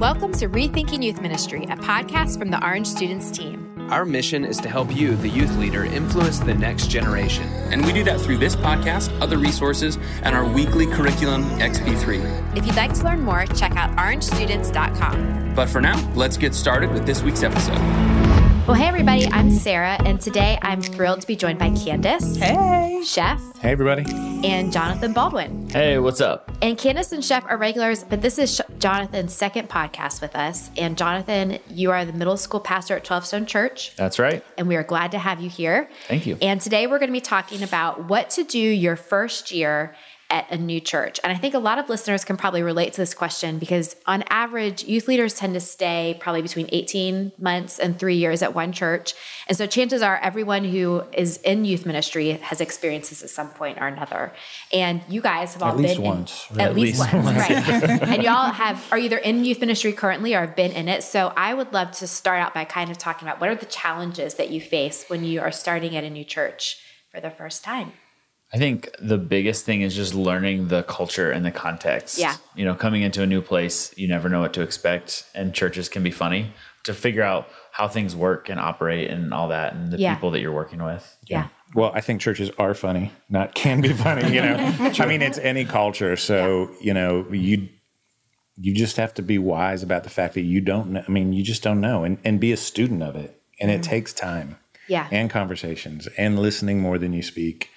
Welcome to Rethinking Youth Ministry, a podcast from the Orange Students team. Our mission is to help you, the youth leader, influence the next generation. And we do that through this podcast, other resources, and our weekly curriculum, XP3. If you'd like to learn more, check out orangestudents.com. But for now, let's get started with this week's episode. Well, hey, everybody, I'm Sarah, and today I'm thrilled to be joined by Candace. Hey. Chef. Hey, everybody. And Jonathan Baldwin. Hey, what's up? And Candace and Chef are regulars, but this is Jonathan's second podcast with us. And Jonathan, you are the middle school pastor at 12 Stone Church. That's right. And we are glad to have you here. Thank you. And today we're going to be talking about what to do your first year at a new church? And I think a lot of listeners can probably relate to this question because, on average, youth leaders tend to stay probably between 18 months and three years at one church. And so, chances are everyone who is in youth ministry has experienced this at some point or another. And you guys have all at been least in, once. At, at least, least, once, right? and y'all have are either in youth ministry currently or have been in it. So, I would love to start out by kind of talking about what are the challenges that you face when you are starting at a new church for the first time. I think the biggest thing is just learning the culture and the context. Yeah. You know, coming into a new place, you never know what to expect, and churches can be funny to figure out how things work and operate and all that, and the yeah. people that you're working with. Yeah. yeah. Well, I think churches are funny, not can be funny. You know, I mean, it's any culture. So yeah. you know, you you just have to be wise about the fact that you don't. know. I mean, you just don't know, and and be a student of it. And mm-hmm. it takes time. Yeah. And conversations and listening more than you speak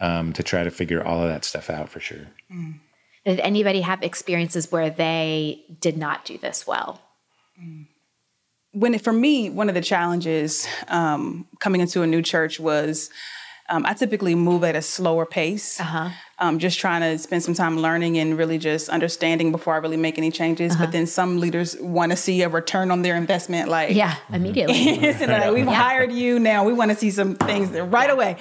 um, to try to figure all of that stuff out for sure. Mm. Did anybody have experiences where they did not do this well? Mm. When it, for me, one of the challenges um, coming into a new church was um, I typically move at a slower pace. Uh-huh. Um, just trying to spend some time learning and really just understanding before I really make any changes. Uh-huh. But then some leaders want to see a return on their investment, like yeah, immediately. so like, we've yeah. hired you now. We want to see some things right away,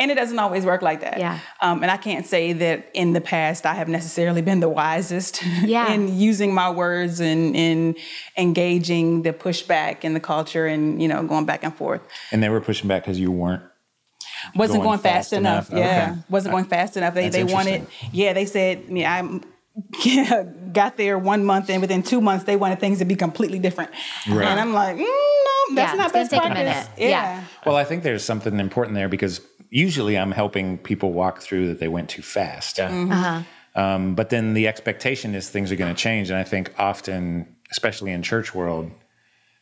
and it doesn't always work like that. Yeah. Um, and I can't say that in the past I have necessarily been the wisest yeah. in using my words and in engaging the pushback and the culture and you know going back and forth. And they were pushing back because you weren't wasn't going, going fast, fast, enough. enough. Yeah, okay. wasn't going fast enough. They That's they wanted. Yeah, they said. I mean, I yeah, got there one month, and within two months, they wanted things to be completely different. Right. And I'm like, mm, no, that's yeah, not best take practice. Yeah. yeah. Well, I think there's something important there because usually I'm helping people walk through that they went too fast. Yeah. Mm-hmm. Uh-huh. Um, but then the expectation is things are going to change, and I think often, especially in church world,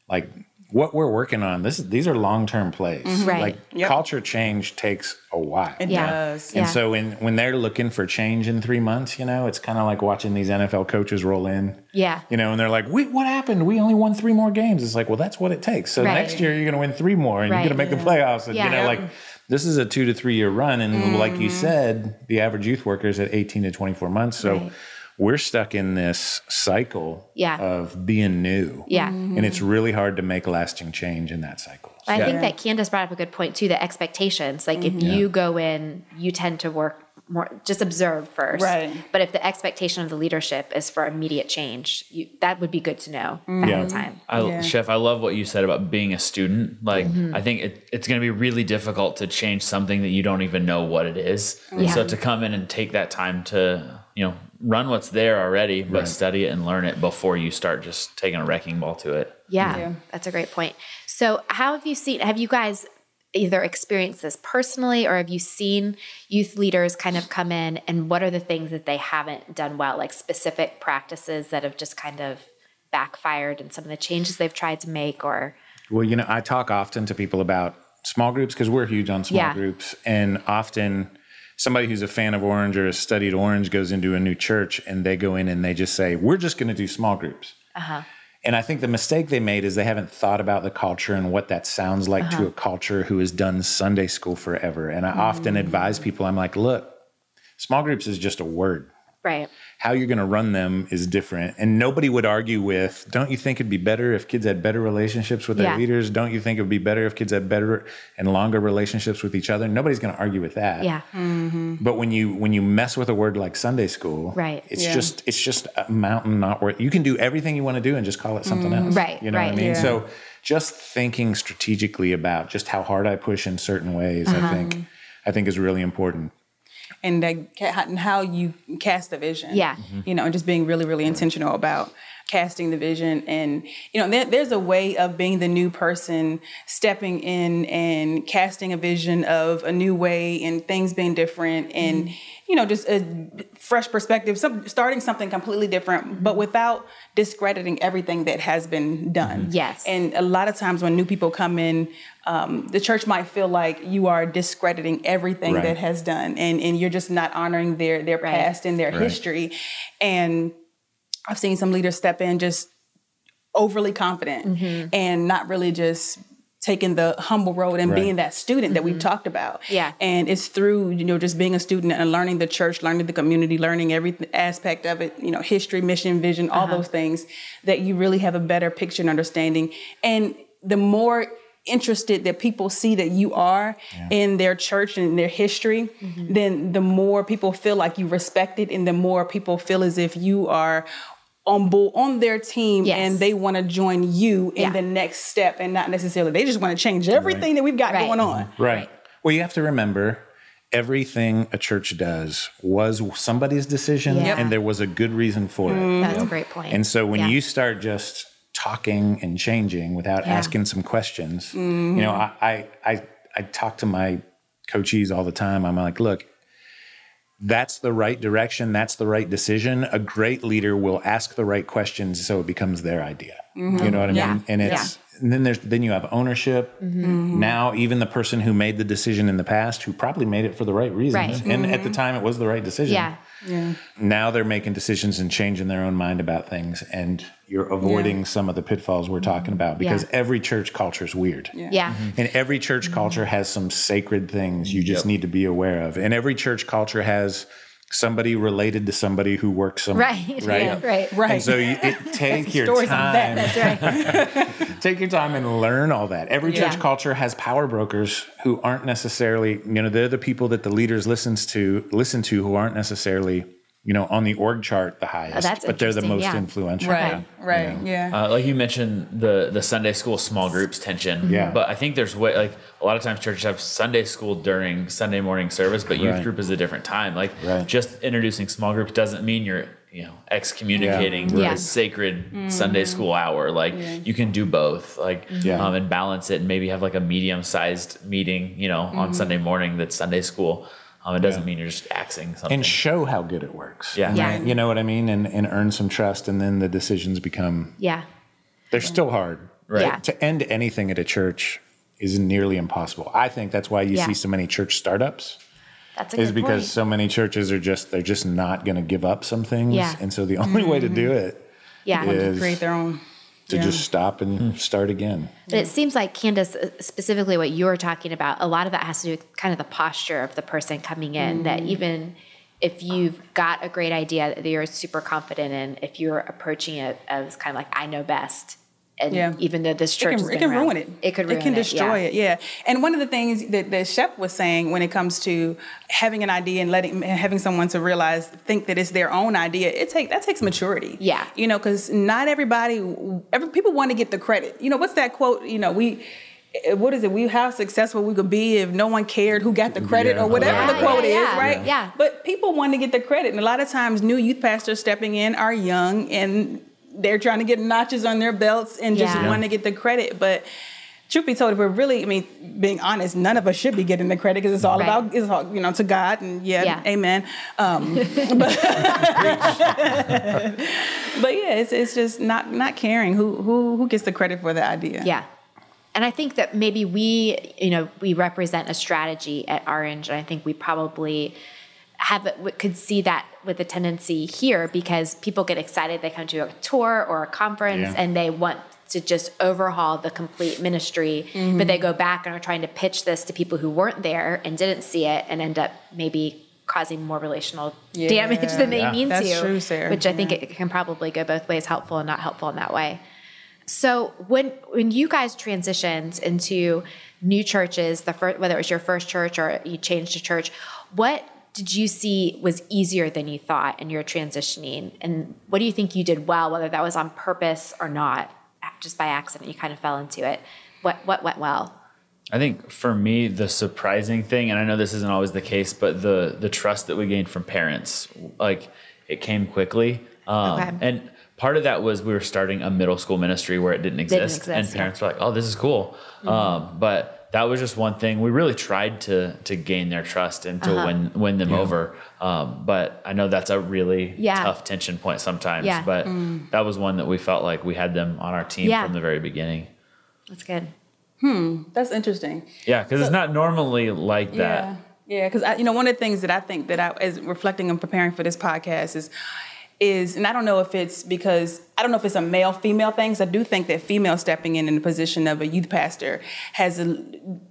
like what we're working on this these are long-term plays mm-hmm. right. like yep. culture change takes a while it yeah. does and yeah. so when when they're looking for change in three months you know it's kind of like watching these nfl coaches roll in yeah you know and they're like we, what happened we only won three more games it's like well that's what it takes so right. next year you're going to win three more and right. you're going to make yeah. the playoffs and yeah. you know like this is a two to three year run and mm-hmm. like you said the average youth worker is at 18 to 24 months so right we're stuck in this cycle yeah. of being new. Yeah. Mm-hmm. And it's really hard to make lasting change in that cycle. So. I yeah. think that Candace brought up a good point too, the expectations. Like mm-hmm. if you go in, you tend to work more just observe first. Right. But if the expectation of the leadership is for immediate change, you, that would be good to know mm-hmm. ahead of time. I, yeah. Chef, I love what you said about being a student. Like, mm-hmm. I think it, it's going to be really difficult to change something that you don't even know what it is. Yeah. So to come in and take that time to, you know, run what's there already, but right. study it and learn it before you start just taking a wrecking ball to it. Yeah, yeah, that's a great point. So, how have you seen? Have you guys either experienced this personally, or have you seen youth leaders kind of come in, and what are the things that they haven't done well, like specific practices that have just kind of backfired, and some of the changes they've tried to make, or? Well, you know, I talk often to people about small groups because we're huge on small Yeah. groups, and often somebody who's a fan of orange or has studied orange goes into a new church and they go in and they just say, "We're just going to do small groups." Uh-huh. And I think the mistake they made is they haven't thought about the culture and what that sounds like Uh-huh. to a culture who has done Sunday school forever. And I often advise people, I'm like, look, small groups is just a word. Right. How you're going to run them is different. And nobody would argue with, don't you think it'd be better if kids had better relationships with their Yeah. leaders? Don't you think it would be better if kids had better and longer relationships with each other? Nobody's going to argue with that. Yeah. But when you when you mess with a word like Sunday school, Right. It's Yeah. just it's just a mountain not worth. You can do everything you want to do and just call it something else. Mm-hmm. Right, You know right. what I mean? Yeah. So just thinking strategically about just how hard I push in certain ways, Uh-huh. I think I think is really important. And that, and how you cast the vision. Yeah. Mm-hmm. You know, and just being really, really intentional about casting the vision. And, you know, there, there's a way of being the new person, stepping in and casting a vision of a new way and things being different and, mm-hmm. you know, just a fresh perspective, some, starting something completely different, mm-hmm. but without discrediting everything that has been done. Yes. And a lot of times when new people come in, um, the church might feel like you are discrediting everything Right. that has done, and and you're just not honoring their their Right. past and their history. And I've seen some leaders step in just overly confident Mm-hmm. and not really just taking the humble road and Right. being that student that we've talked about. Mm-hmm. Yeah. And it's through, you know, just being a student and learning the church, learning the community, learning every aspect of it, you know, history, mission, vision, all Uh-huh. those things that you really have a better picture and understanding. And the more interested that people see that you are in their church and their history, Mm-hmm. then the more people feel like you respect it and the more people feel as if you are on board on their team Yes. and they want to join you in Yeah. the next step and not necessarily they just want to change everything that we've got Right. going on. Right. Well, you have to remember everything a church does was somebody's decision Yeah. and there was a good reason for it. That's a great point. And so when Yeah. you start just talking and changing without Yeah. asking some questions, you know, mm. I, I I I talk to my coachees all the time. I'm like, look, that's the right direction. That's the right decision. A great leader will ask the right questions so it becomes their idea. Mm-hmm. You know what I mean? And it's and then there's then you have ownership. Mm-hmm. Now even the person who made the decision in the past, who probably made it for the right reasons, Right. and at the mm-hmm. time it was the right decision. yeah. Now they're making decisions and changing their own mind about things, and you're avoiding some of the pitfalls we're talking mm-hmm. about because Yeah. every church culture is weird. Yeah. Mm-hmm. And every church mm-hmm. culture has some sacred things you just need to be aware of. And every church culture has somebody related to somebody who works some Right. right. Yeah. Right. Right. And so you, it, take your time. that. Right. Take your time and learn all that. Every church Yeah. culture has power brokers who aren't necessarily, you know, they're the people that the leaders listens to listen to who aren't necessarily, you know, on the org chart the highest, Oh, but they're the most yeah. influential. Right. Right. Yeah. Uh, like you mentioned the the Sunday school small groups tension. Yeah. But I think there's way like a lot of times churches have Sunday school during Sunday morning service, but youth Right. group is a different time. Like Right. just introducing small groups doesn't mean you're you know excommunicating Yeah. Yeah. the sacred Sunday school hour. Like you can do both. Like Yeah. um, and balance it and maybe have like a medium sized meeting. You know on Sunday morning that's Sunday school. Um, it doesn't mean you're just axing something. And show how good it works. Yeah. Yeah. You know what I mean? And, and earn some trust, and then the decisions become, Yeah. they're still hard. Right. Yeah. To end anything at a church is nearly impossible. I think that's why you Yeah. see so many church startups. That's a is because point. so many churches are just they're just not going to give up some things Yeah. and so the only way to do it yeah. is Create their own. To yeah. just stop and start again But it seems like Candace, uh, specifically what you were talking about, a lot of that has to do with kind of the posture of the person coming in. That Mm-hmm. even if you've got a great idea that you're super confident in, if you're approaching it as kind of like I know best, and Yeah. even though this It can, has it been can around, ruin it. It could ruin It can destroy yeah. it. Yeah. And one of the things that the chef was saying when it comes to having an idea and letting having someone to realize think that it's their own idea, it take that takes maturity. Yeah. You know, because not everybody, every people want to get the credit. You know, what's that quote? You know, we. What is it? We how successful we could be if no one cared who got the credit Yeah. or whatever Yeah, the quote yeah, is, yeah. right? Yeah. But people want to get the credit, and a lot of times, new youth pastors stepping in are young and they're trying to get notches on their belts and just Yeah. want to get the credit. But truth be told, if we're really, I mean, being honest, none of us should be getting the credit because it's all Right. about, it's all, you know, to God and yeah, Yeah. amen. Um, but, but yeah, it's, it's just not not caring who who who gets the credit for the idea. Yeah. And I think that maybe we, you know, we represent a strategy at Orange, and I think we probably have it, could see that with a tendency here because people get excited. They come to a tour or a conference Yeah. and they want to just overhaul the complete ministry, Mm-hmm. but they go back and are trying to pitch this to people who weren't there and didn't see it and end up maybe causing more relational Yeah. damage than they Yeah. mean That's to. true, Sarah. Which I think Yeah. it can probably go both ways, helpful and not helpful in that way. So when when you guys transitioned into new churches, the first, whether it was your first church or you changed to church, what did you see was easier than you thought in your transitioning? And what do you think you did well, whether that was on purpose or not, just by accident, you kind of fell into it? What what went well? I think for me, the surprising thing, and I know this isn't always the case, but the the trust that we gained from parents, like it came quickly. Um, Okay. And part of that was we were starting a middle school ministry where it didn't exist, exist, and yeah. parents were like, "Oh, this is cool," um, but that was just one thing we really tried to to gain their trust and to Uh-huh. win win them over. Um, but I know that's a really Yeah. tough tension point sometimes. Yeah. But that was one that we felt like we had them on our team Yeah. from the very beginning. That's good. Hmm, that's interesting. Yeah, because it's not normally like that. Yeah, yeah. Because you know, one of the things that I think that I, as reflecting and preparing for this podcast, is is, and I don't know if it's because I don't know if it's a male female thing. 'cause I do think that female stepping in in the position of a youth pastor has a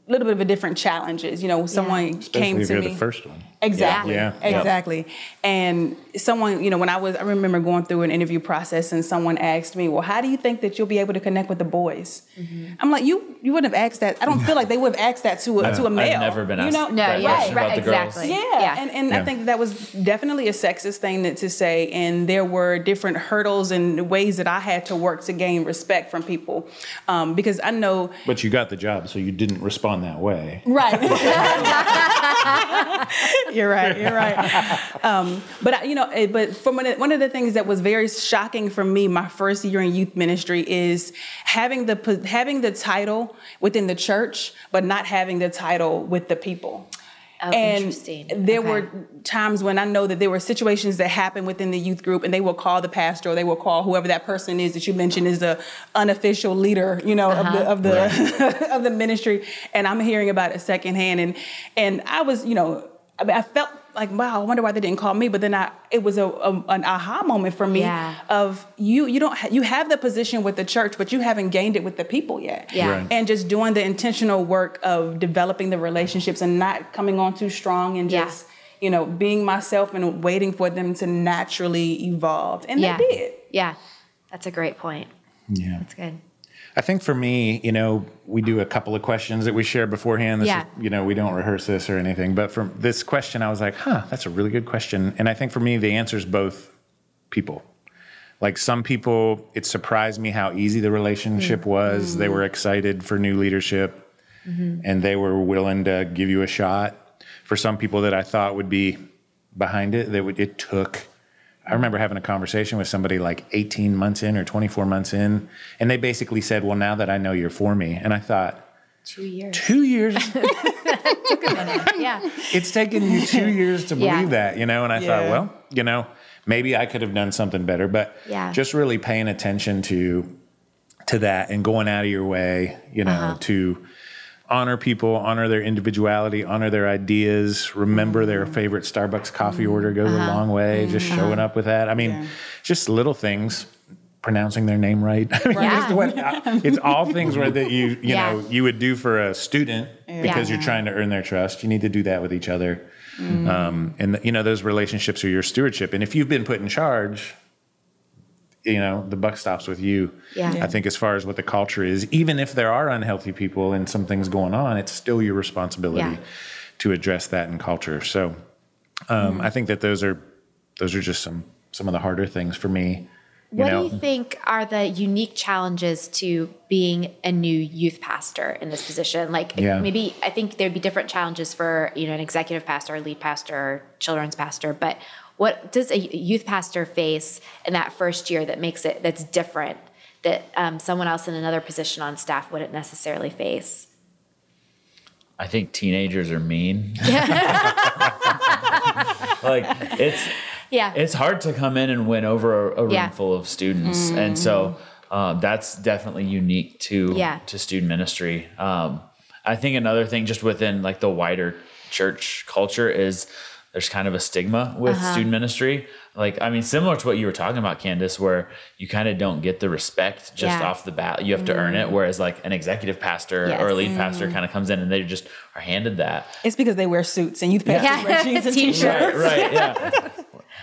little bit of a different challenges. You know, someone Especially came if to you're me. the first one. Exactly. Yeah. Yeah. Exactly. And someone, you know, when I was, I remember going through an interview process and someone asked me, well, how do you think that you'll be able to connect with the boys? Mm-hmm. I'm like, you, you wouldn't have asked that. I don't feel like they would have asked that to a, to a male. I've never been you asked know? No, that yeah, right, about the girls. exactly. Yeah, Yeah. and, and Yeah. I think that was definitely a sexist thing that, to say, and there were different hurdles and ways that I had to work to gain respect from people, um, because I know But you got the job, so you didn't respond that way. Right. you're right. You're right. Um, but I, you know, eh, but from one of, one of the things that was very shocking for me, my first year in youth ministry, is having the having the title within the church, but not having the title with the people. Oh, and interesting. there Okay. were times when I know that there were situations that happened within the youth group, and they will call the pastor or they will call whoever that person is that you mentioned is the unofficial leader, you know, Uh-huh. of the of the of the ministry. And I'm hearing about it secondhand, and and I was, you know, I mean, I felt like, wow, I wonder why they didn't call me. But then I, it was a, a an aha moment for me Yeah. of you. You don't ha- you have the position with the church, but you haven't gained it with the people yet. Yeah. Right. And just doing the intentional work of developing the relationships and not coming on too strong and Yeah. just, you know, being myself and waiting for them to naturally evolve. And yeah. they did. Yeah. That's a great point. Yeah. That's good. I think for me, you know, we do a couple of questions that we share beforehand. This Yeah. is, you know, we don't rehearse this or anything. But from this question, I was like, huh, that's a really good question. And I think for me, the answer is both people. Like some people, it surprised me how easy the relationship mm. was. They mm-hmm. were excited for new leadership mm-hmm. and they were willing to give you a shot. For some people that I thought would be behind it, that would, it took I remember having a conversation with somebody like 18 months in or 24 months in, and they basically said, Well, now that I know you're for me. And I thought, Two years. Two years? took a minute. yeah. it's taken you two years to believe Yeah. that, you know? And I thought, well, you know, maybe I could have done something better, but Yeah. just really paying attention to to that and going out of your way, you know, Uh-huh. to honor people, honor their individuality, honor their ideas, remember Mm. their favorite Starbucks coffee order goes Uh-huh. a long way, just showing up with that. I mean, just little things, pronouncing their name right. I mean, Yeah. what, it's all things where that you, you Yeah. know, you would do for a student because Yeah. you're trying to earn their trust. You need to do that with each other. Um, and you know, those relationships are your stewardship. And if you've been put in charge, you know, the buck stops with you. Yeah. I think as far as what the culture is, even if there are unhealthy people and some things going on, it's still your responsibility Yeah. to address that in culture. So um, I think that those are those are just some some of the harder things for me. You What know, do you think are the unique challenges to being a new youth pastor in this position? Like Yeah. maybe I think there'd be different challenges for, you know, an executive pastor, a lead pastor, or children's pastor, but what does a youth pastor face in that first year that makes it that's different that um, someone else in another position on staff wouldn't necessarily face? I think teenagers are mean. Yeah. like it's Yeah. it's hard to come in and win over a, a room Yeah. full of students, and so uh, that's definitely unique to Yeah. to student ministry. Um, I think another thing, just within like the wider church culture, is there's kind of a stigma with Uh-huh. student ministry. Like, I mean, similar to what you were talking about, Candace, where you kind of don't get the respect just Yeah. Off the bat. You have to earn it. Whereas, like, an executive pastor or a Yes. lead pastor kind of comes in and they just are handed that. It's because they wear suits and youth pastors Yeah. wear jeans and T-shirts. t-shirts. right, right, yeah.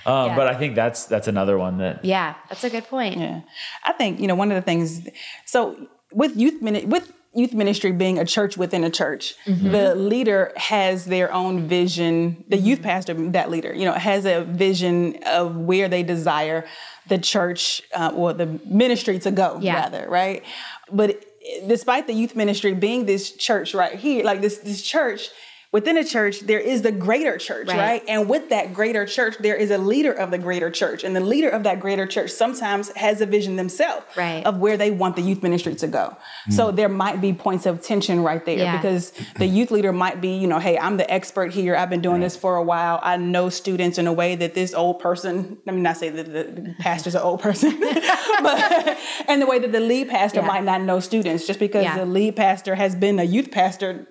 Um, Yeah. But I think that's that's another one that Yeah, that's a good point. Yeah, I think you know one of the things. So with youth mini- with youth ministry being a church within a church, the leader has their own vision. The youth pastor, that leader, you know, has a vision of where they desire the church uh, or the ministry to go. Yeah. Rather, right? But despite the youth ministry being this church right here, like this this church within a church, there is the greater church, Right. right. And with that greater church, there is a leader of the greater church. And the leader of that greater church sometimes has a vision themselves Right. of where they want the youth ministry to go. Hmm. So there might be points of tension right there Yeah. because the youth leader might be, you know, hey, I'm the expert here. I've been doing this for a while. I know students in a way that this old person, let me not say that the, the pastor's an old person, but and the way that the lead pastor Yeah. might not know students just because Yeah. the lead pastor has been a youth pastor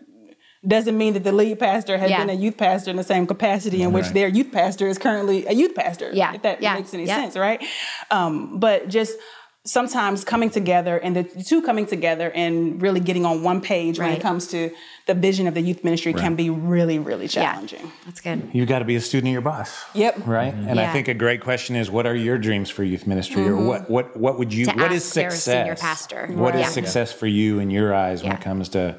doesn't mean that the lead pastor has Yeah. been a youth pastor in the same capacity in which their youth pastor is currently a youth pastor. Yeah. If that Yeah. makes any Yeah. sense, right? Um, but just sometimes coming together and the two coming together and really getting on one page when it comes to the vision of the youth ministry can be really, really challenging. That's good. You got to be a student of your boss. Yep. Right. And I think a great question is, what are your dreams for youth ministry, or what what what would you? To what is ask their success? senior pastor. What is Yeah. success for you in your eyes when Yeah. it comes to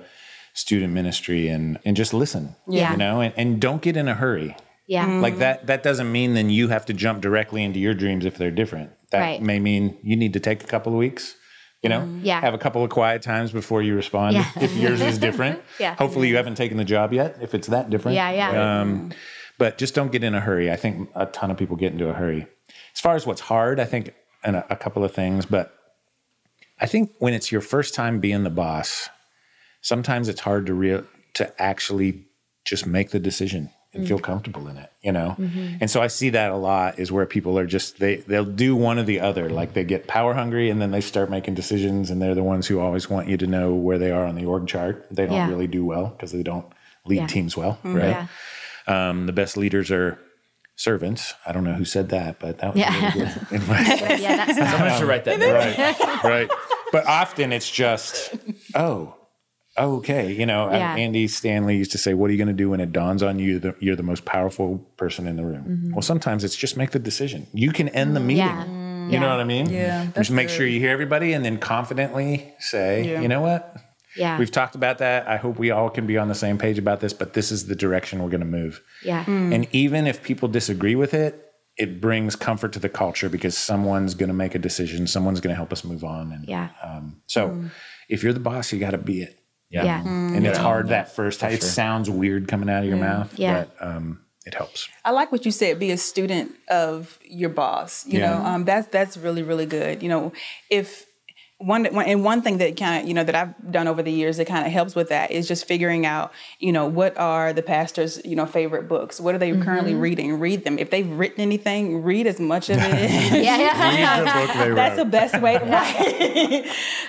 student ministry and and just listen. Yeah. You know, and, and don't get in a hurry. Yeah. Like that that doesn't mean then you have to jump directly into your dreams if they're different. That Right. may mean you need to take a couple of weeks. You know, Yeah. have a couple of quiet times before you respond. Yeah. If yours is different, Yeah. Hopefully, you haven't taken the job yet. If it's that different, Yeah, yeah. Um, but just don't get in a hurry. I think a ton of people get into a hurry. As far as what's hard, I think, and a, a couple of things, but I think when it's your first time being the boss, sometimes it's hard to real to actually just make the decision and feel mm. comfortable in it, you know. Mm-hmm. And so I see that a lot is where people are just they they'll do one or the other. Mm. Like they get power hungry and then they start making decisions, and they're the ones who always want you to know where they are on the org chart. They don't Yeah. really do well because they don't lead Yeah. teams well, mm-hmm. right? Yeah. Um, the best leaders are servants. I don't know who said that, but that was Yeah. really good advice. Yeah. That's not, Someone should write that down. right, right. But often it's just, oh, okay. You know, uh, Yeah. Andy Stanley used to say, "What are you going to do when it dawns on you that you're the most powerful person in the room?" Well, sometimes it's just make the decision. You can end the meeting. Mm-hmm. Yeah. You know what I mean? Yeah, Just make good. sure you hear everybody, and then confidently say, Yeah. "You know what? yeah. We've talked about that. I hope we all can be on the same page about this, but this is the direction we're going to move." yeah. And even if people disagree with it, it brings comfort to the culture because someone's going to make a decision. Someone's going to help us move on. And Yeah. um, so, if you're the boss, you got to be it. Yeah. Yeah. And it's hard that first time. It sounds weird coming out of your mouth, Yeah. but um, it helps. I like what you said. Be a student of your boss. You Yeah. know, um, that's that's really really good. You know, if one, one and one thing that kind of you know that I've done over the years that kind of helps with that is just figuring out you know what are the pastor's you know favorite books. What are they currently reading? Read them. If they've written anything, read as much of it. Yeah. Yeah. the book they That's the best way right,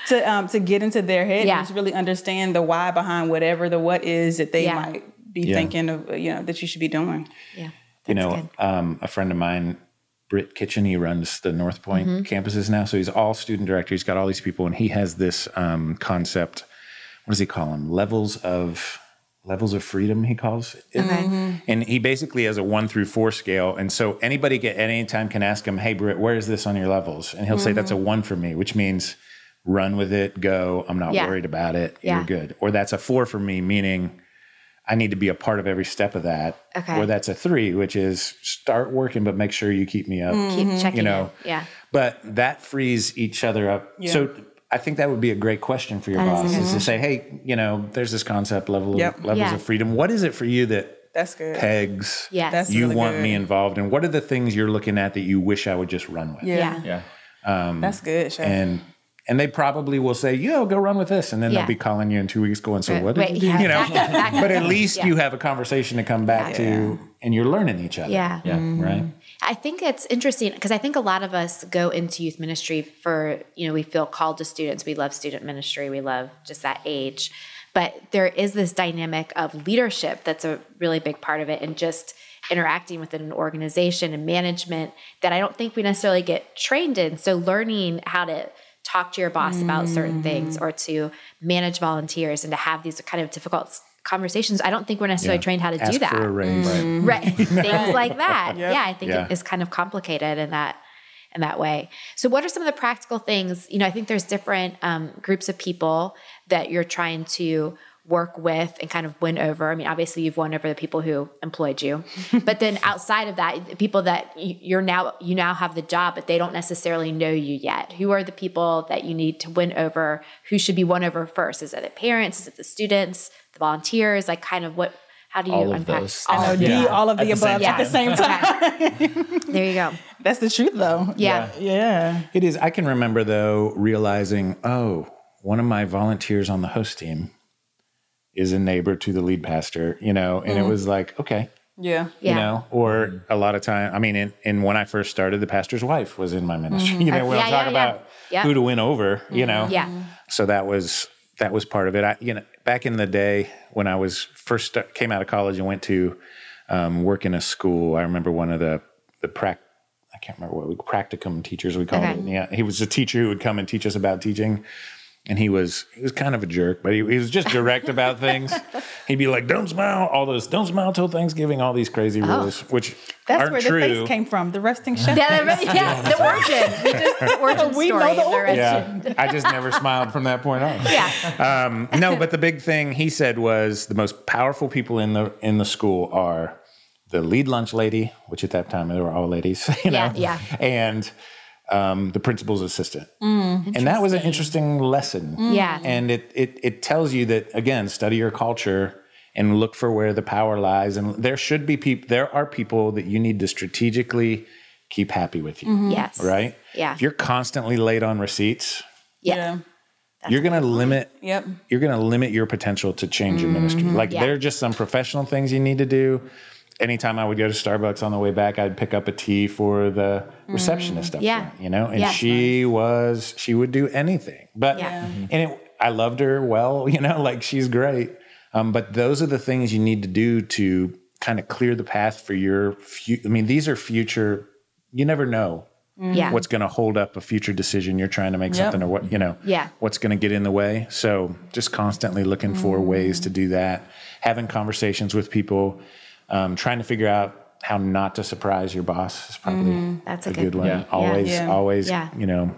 to um, to get into their head Yeah. and just really understand the why behind whatever the what is that they Yeah. might be Yeah. thinking of you know that you should be doing. yeah. you know, good. um, a friend of mine, Britt Kitchen, he runs the North Point Mm-hmm. campuses now. So he's all student director. He's got all these people, and he has this um, concept. What does he call them? Levels of levels of freedom. He calls it. Okay. And he basically has a one through four scale. And so anybody at any time can ask him, Hey, Britt, where is this on your levels? And he'll say, That's a one for me, which means run with it, go. I'm not Yeah. worried about it. Yeah. You're good. Or that's a four for me, meaning I need to be a part of every step of that. Okay. Or that's a three, which is start working, but make sure you keep me up. Keep mm-hmm. checking You know, in. Yeah. But that frees each other up. So I think that would be a great question for your That is boss a good is to say, hey, you know, there's this concept level Yep. of levels Yeah. of freedom. What is it for you that That's good. pegs Yes. That's you really want good. me involved in? What are the things you're looking at that you wish I would just run with? Yeah. Yeah. Yeah. That's good, Shay. And and they probably will say, "Yo, go run with this," and then Yeah. they'll be calling you in two weeks, going, "So Right. what did Wait, you yeah. You know, Back up, back but at least Yeah. you have a conversation to come back to, and you're learning each other. Yeah. Yeah. Mm-hmm. right. I think it's interesting because I think a lot of us go into youth ministry for, you know, we feel called to students. We love student ministry. We love just that age. But there is this dynamic of leadership that's a really big part of it and just interacting within an organization and management that I don't think we necessarily get trained in. So learning how to talk to your boss about certain things or to manage volunteers and to have these kind of difficult conversations. I don't think we're necessarily trained how to Ask do that. for a raise. right. Things like that. Yeah i think Yeah. it is kind of complicated in that in that way. So what are some of the practical things? You know i think there's different um, groups of people that you're trying to work with and kind of win over i mean obviously you've won over the people who employed you but then outside of that the people that you- you're now you now have the job but they don't necessarily know you yet who are the people that you need to win over who should be won over first is it the parents is it the students the volunteers like kind of what How do you All of unpack those. all I know of oh, D, them? all of the At the above same at the same time. There you go. That's the truth, though. Yeah. Yeah. It is. I can remember though realizing, oh, one of my volunteers on the host team is a neighbor to the lead pastor, you know, and it was like, okay, Yeah. Yeah. you know, or a lot of time. I mean, and, in when I first started, the pastor's wife was in my ministry. You know, when Yeah, I'm talking yeah, yeah. about Yeah. who to win over, you know, Yeah. So that was that was part of it. I, you know, back in the day when I was first start, came out of college and went to um, work in a school, I remember one of the the prac. I can't remember what we practicum teachers we called Okay. it. Yeah, he was a teacher who would come and teach us about teaching. And he was he was kind of a jerk, but he, he was just direct about things. He'd be like, "Don't smile," all those "Don't smile till Thanksgiving," all these crazy rules, which That's aren't where the true. face came from. The resting chef. Yeah, the, yeah, the origin. We just, the origin We know story the the origin. yeah, I just never smiled from that point on. Yeah. Um, no, but the big thing he said was the most powerful people in the in the school are the lead lunch lady, which at that time they were all ladies, you know, Yeah, yeah. and um, the principal's assistant. and that was an interesting lesson. Yeah. and it, it it tells you that again, study your culture and look for where the power lies. And there should be people. There are people that you need to strategically keep happy with you, Yes. right? Yeah. If you're constantly late on receipts, Yeah. you're going to limit Yep. you're going to limit your potential to change your ministry. Like Mm-hmm. Yeah. there are just some professional things you need to do. Anytime I would go to Starbucks on the way back, I'd pick up a tea for the receptionist up Mm. Yeah. front, you know, and Yeah. she was she would do anything. But Yeah. and it, I loved her well, you know, like she's great. Um, but those are the things you need to do to kind of clear the path for your future. I mean, these are future. You never know Yeah. what's going to hold up a future decision you're trying to make Yep. something or what you know Yeah. what's going to get in the way so just constantly looking for ways to do that having conversations with people um, trying to figure out how not to surprise your boss is probably That's a a good good one Yeah. always Yeah. always Yeah. you know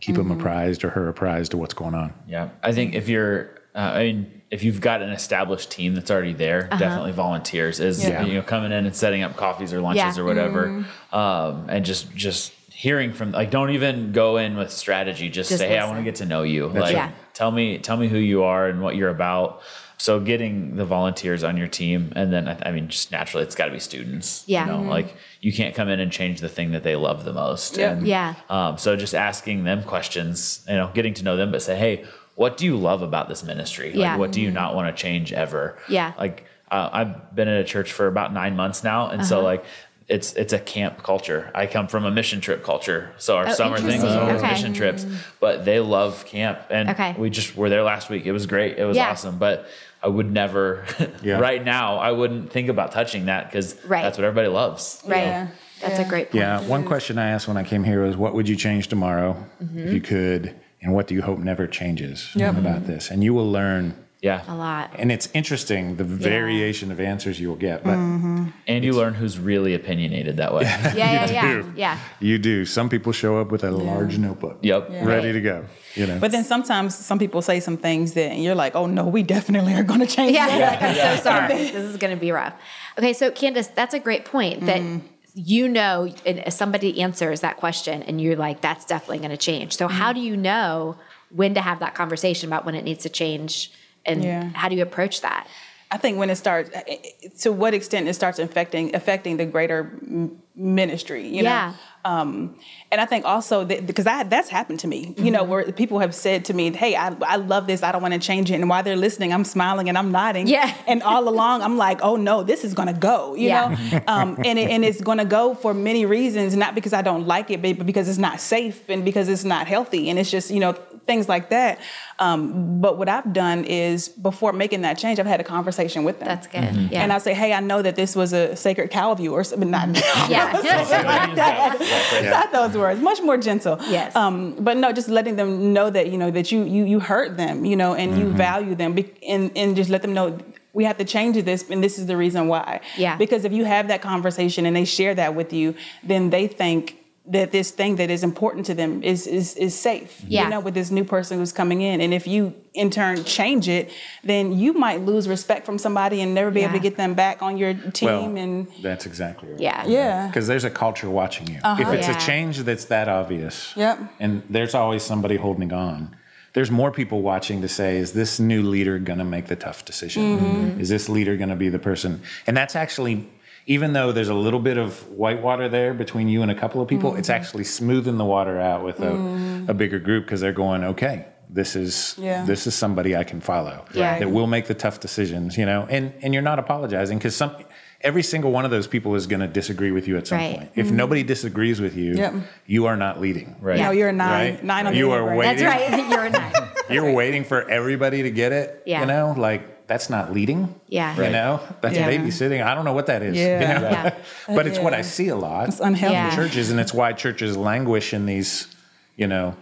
keep them apprised or her apprised of what's going on Yeah, I think if you're, uh, I mean, if you've got an established team that's already there, Uh-huh. definitely volunteers is Yeah. you know coming in and setting up coffees or lunches Yeah. or whatever, um, and just just hearing from like don't even go in with strategy. Just, Just say, hey, I want to get to know you. like, right. tell me tell me who you are and what you're about. So getting the volunteers on your team, and then I, I mean, just naturally, it's got to be students. Yeah. you know, like you can't come in and change the thing that they love the most. Yeah. And, Yeah. um, so just asking them questions, you know, getting to know them, but say, hey, what do you love about this ministry? Yeah. Like, what do you not want to change ever? Yeah. Like, uh, I've been at a church for about nine months now, and so Uh-huh. like. It's it's a camp culture. I come from a mission trip culture, so our Oh, summer thing was interesting. always Okay. mission trips. But they love camp, and Okay. we just were there last week. It was great. It was Yeah. awesome. But I would never, Yeah. right now, I wouldn't think about touching that because Right. that's what everybody loves. Right. Yeah. That's a great point. yeah one question i asked when i came here was what would you change tomorrow if mm-hmm. you could and what do you hope never changes Yep. about this and you will learn Yeah, A lot. and it's interesting the variation of answers you will get but mm-hmm. and you learn who's really opinionated that way. Yeah, yeah, yeah. do. Yeah. You do. Some people show up with a large notebook. Yep. Ready to go. You know. But then sometimes some people say some things that you're like, oh no, we definitely are going to change Yeah, that. you're like, I'm so sorry. this is going to be rough. Okay, so Candace, that's a great point that mm-hmm. you know and somebody answers that question and you're like, that's definitely going to change. So mm-hmm. how do you know when to have that conversation about when it needs to change and Yeah. how do you approach that? I think when it starts, eh, eh, to what extent it starts affecting affecting the greater m- ministry, you Yeah. know. Um, and I think also that because that that's happened to me, you know, where people have said to me, "Hey, I, I love this. I don't want to change it." And while they're listening, I'm smiling and I'm nodding. Yeah. And all along, I'm like, "Oh no, this is gonna go," you Yeah. know. Um, and it, and it's gonna go for many reasons, not because I don't like it, but because it's not safe and because it's not healthy, and it's just you know things like that. Um, but what I've done is before making that change, I've had a conversation with them. That's good. Yeah. And I say, hey, I know that this was a sacred cow of yours, but not yeah. Like that. Not those words. Much more gentle. Yes. Um, but no, just letting them know that you know that you you you hurt them, you know, and Mm-hmm. you value them, and and just let them know we have to change this, and this is the reason why. Yeah. Because if you have that conversation and they share that with you, then they think that this thing that is important to them is is is safe. Yeah. You know, with this new person who's coming in, and if you in turn change it, then you might lose respect from somebody and never be able to get them back on your team. well, and that's exactly right. yeah. yeah. Because there's a culture watching you. Uh-huh. If it's Yeah. a change that's that obvious, Yep. and there's always somebody holding on, there's more people watching to say, is this new leader going to make the tough decision? Mm-hmm. Is this leader going to be the person? And that's actually, even though there's a little bit of white water there between you and a couple of people, it's mm. actually smoothing the water out with a, mm. a bigger group because they're going, okay, this is Yeah. this is somebody I can follow Yeah. that will make the tough decisions, you know, and and you're not apologizing because some every single one of those people is going to disagree with you at some Right. point. If mm-hmm. nobody disagrees with you, Yep. you are not leading. Right. No, you're a nine, Right. nine on You the are Enneagram. waiting. That's right. You're a nine. You're waiting for everybody to get it. Yeah. You know, like that's not leading. Yeah. You know, that's Yeah. babysitting. I don't know what that is. Yeah. you know? Yeah. but it's what I see a lot It's unhealthy. Yeah. in churches, and it's why churches languish in these, you know,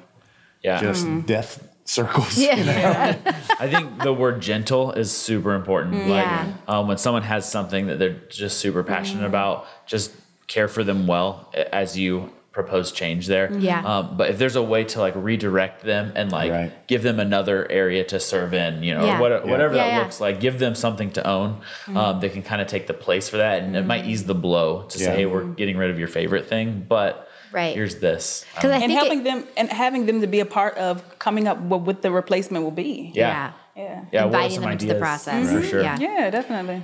Yeah. just mm-hmm. death circles. Yeah. You know? I think the word gentle is super important. Mm, like Yeah. um, when someone has something that they're just super passionate mm. about, just care for them well as you propose change there. Yeah. Um, but if there's a way to like redirect them and like Right. give them another area to serve in, you know, Yeah. or what, whatever Yeah, that yeah. looks like, give them something to own. Um, they can kind of take the place for that, and it might ease the blow to Yeah. say, "Hey, we're getting rid of your favorite thing," but Right. here's this. Um, Because I and think helping it, them and having them to be a part of coming up with what the replacement will be. yeah. yeah. Yeah. Yeah, what are Inviting some them into the ideas? process. For sure. Yeah. Yeah, definitely.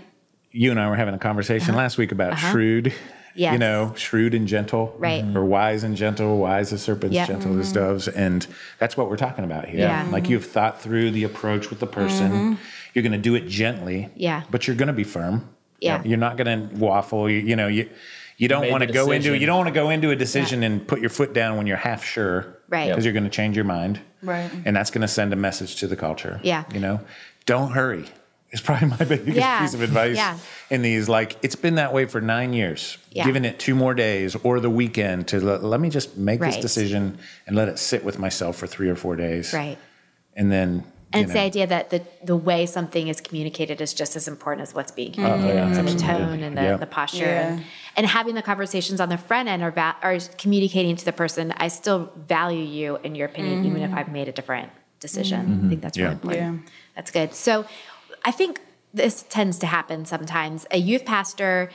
you and I were having a conversation last week about shrewd. Yes. You know, shrewd and gentle. Right. Or wise and gentle, wise as serpents, Yeah. Mm-hmm. gentle as doves. And that's what we're talking about here. Yeah. Like you've thought through the approach with the person. You're going to do it gently. Mm-hmm. Yeah. But you're going to be firm. Yeah. You're not going to waffle. You, you know, you, you don't want to go into you don't want to go into a decision and put your foot down when you're half sure. Right. Because you're going to change your mind. Right. And that's going to send a message to the culture. Yeah. You know, don't hurry. It's probably my biggest Yeah. piece of advice Yeah. in these. Like, it's been that way for nine years. Yeah. Giving it two more days or the weekend to let, let me just make this decision and let it sit with myself for three or four days. Right. And then, And it's know, the idea that the, the way something is communicated is just as important as what's being oh, communicated. yeah, so the tone and the, Yeah. the posture. Yeah. And, and having the conversations on the front end are, va- are communicating to the person, I still value you and your opinion, even if mm. I've made a different decision. I mm-hmm. think that's really important. Yeah. That's good. So I think this tends to happen sometimes. A youth pastor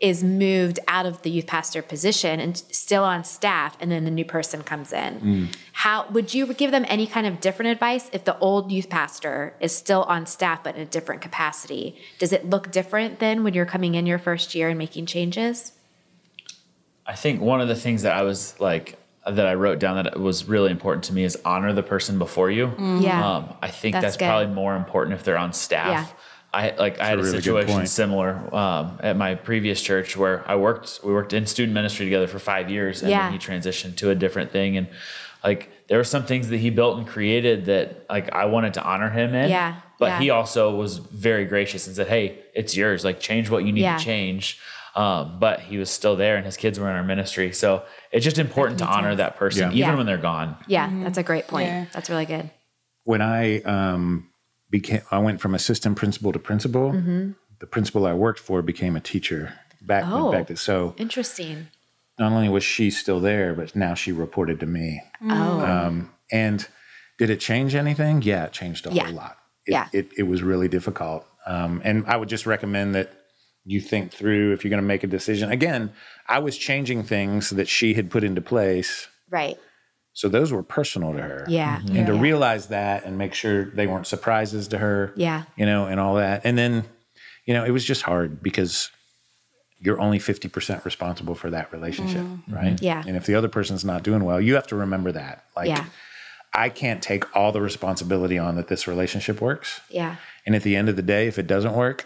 is moved out of the youth pastor position and still on staff and then the new person comes in. Mm. How would you give them any kind of different advice if the old youth pastor is still on staff but in a different capacity? Does it look different then when you're coming in your first year and making changes? I think one of the things that I was like that I wrote down that was really important to me is honor the person before you. Yeah. Um, I think That's that's, probably more important if they're on staff. Yeah. I like I had a, a really good situation similar um, at my previous church where I worked. We worked in student ministry together for five years, and Yeah. then he transitioned to a different thing. And like there were some things that he built and created that like I wanted to honor him in. Yeah, But yeah. he also was very gracious and said, "Hey, it's yours. Like change what you need Yeah. to change." Um, but he was still there, and his kids were in our ministry. So it's just important to honor that person, Yeah. even Yeah. when they're gone. Yeah, that's a great point. Yeah. That's really good. when I um, became, I went from assistant principal to principal. The principal I worked for became a teacher back, Mm-hmm. Oh. back then. So Interesting. not only was she still there, but now she reported to me. Oh, Um, and did it change anything? Yeah, it changed a Yeah. whole lot. It, Yeah. it, it was really difficult. Um, and I would just recommend that you think through if you're going to make a decision. Again, I was changing things that she had put into place. right. So those were personal to her. Yeah. And to Yeah. realize that and make sure they weren't surprises to her. Yeah. You know, and all that. And then, you know, it was just hard because you're only 50% responsible for that relationship, right? Mm-hmm. Yeah. And if the other person's not doing well, you have to remember that. Like, Yeah. I can't take all the responsibility on that this relationship works. Yeah. And at the end of the day, if it doesn't work,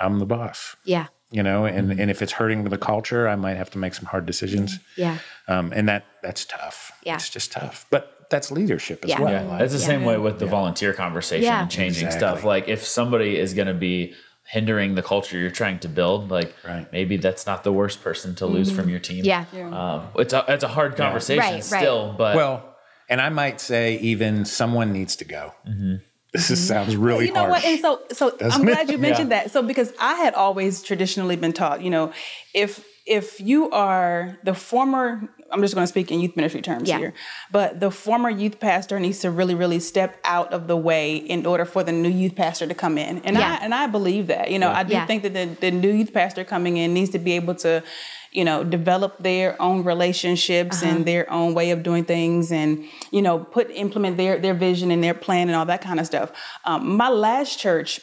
I'm the boss, Yeah. you know, and, and if it's hurting the culture, I might have to make some hard decisions. Yeah. Um, and that that's tough. Yeah. It's just tough. But that's leadership as Yeah. well. Yeah, Like, that's the Yeah. same way with the volunteer conversation Yeah. and changing Exactly. stuff. Like if somebody is going to be hindering the culture you're trying to build, like Right. maybe that's not the worst person to lose from your team. Yeah. Um, it's a it's a hard conversation Right, right. still, but well, and I might say even someone needs to go. Mm-hmm. This is, mm-hmm. sounds really you know harsh. what? And so, so I'm glad it? you mentioned that. So because I had always traditionally been taught, you know, if if you are the former I'm just going to speak in youth ministry terms Yeah. here. But the former youth pastor needs to really, really step out of the way in order for the new youth pastor to come in. And Yeah. I and I believe that. You know, I do Yeah. think that the, the new youth pastor coming in needs to be able to, you know, develop their own relationships Uh-huh. and their own way of doing things, and you know, put implement their their vision and their plan and all that kind of stuff. Um, my last church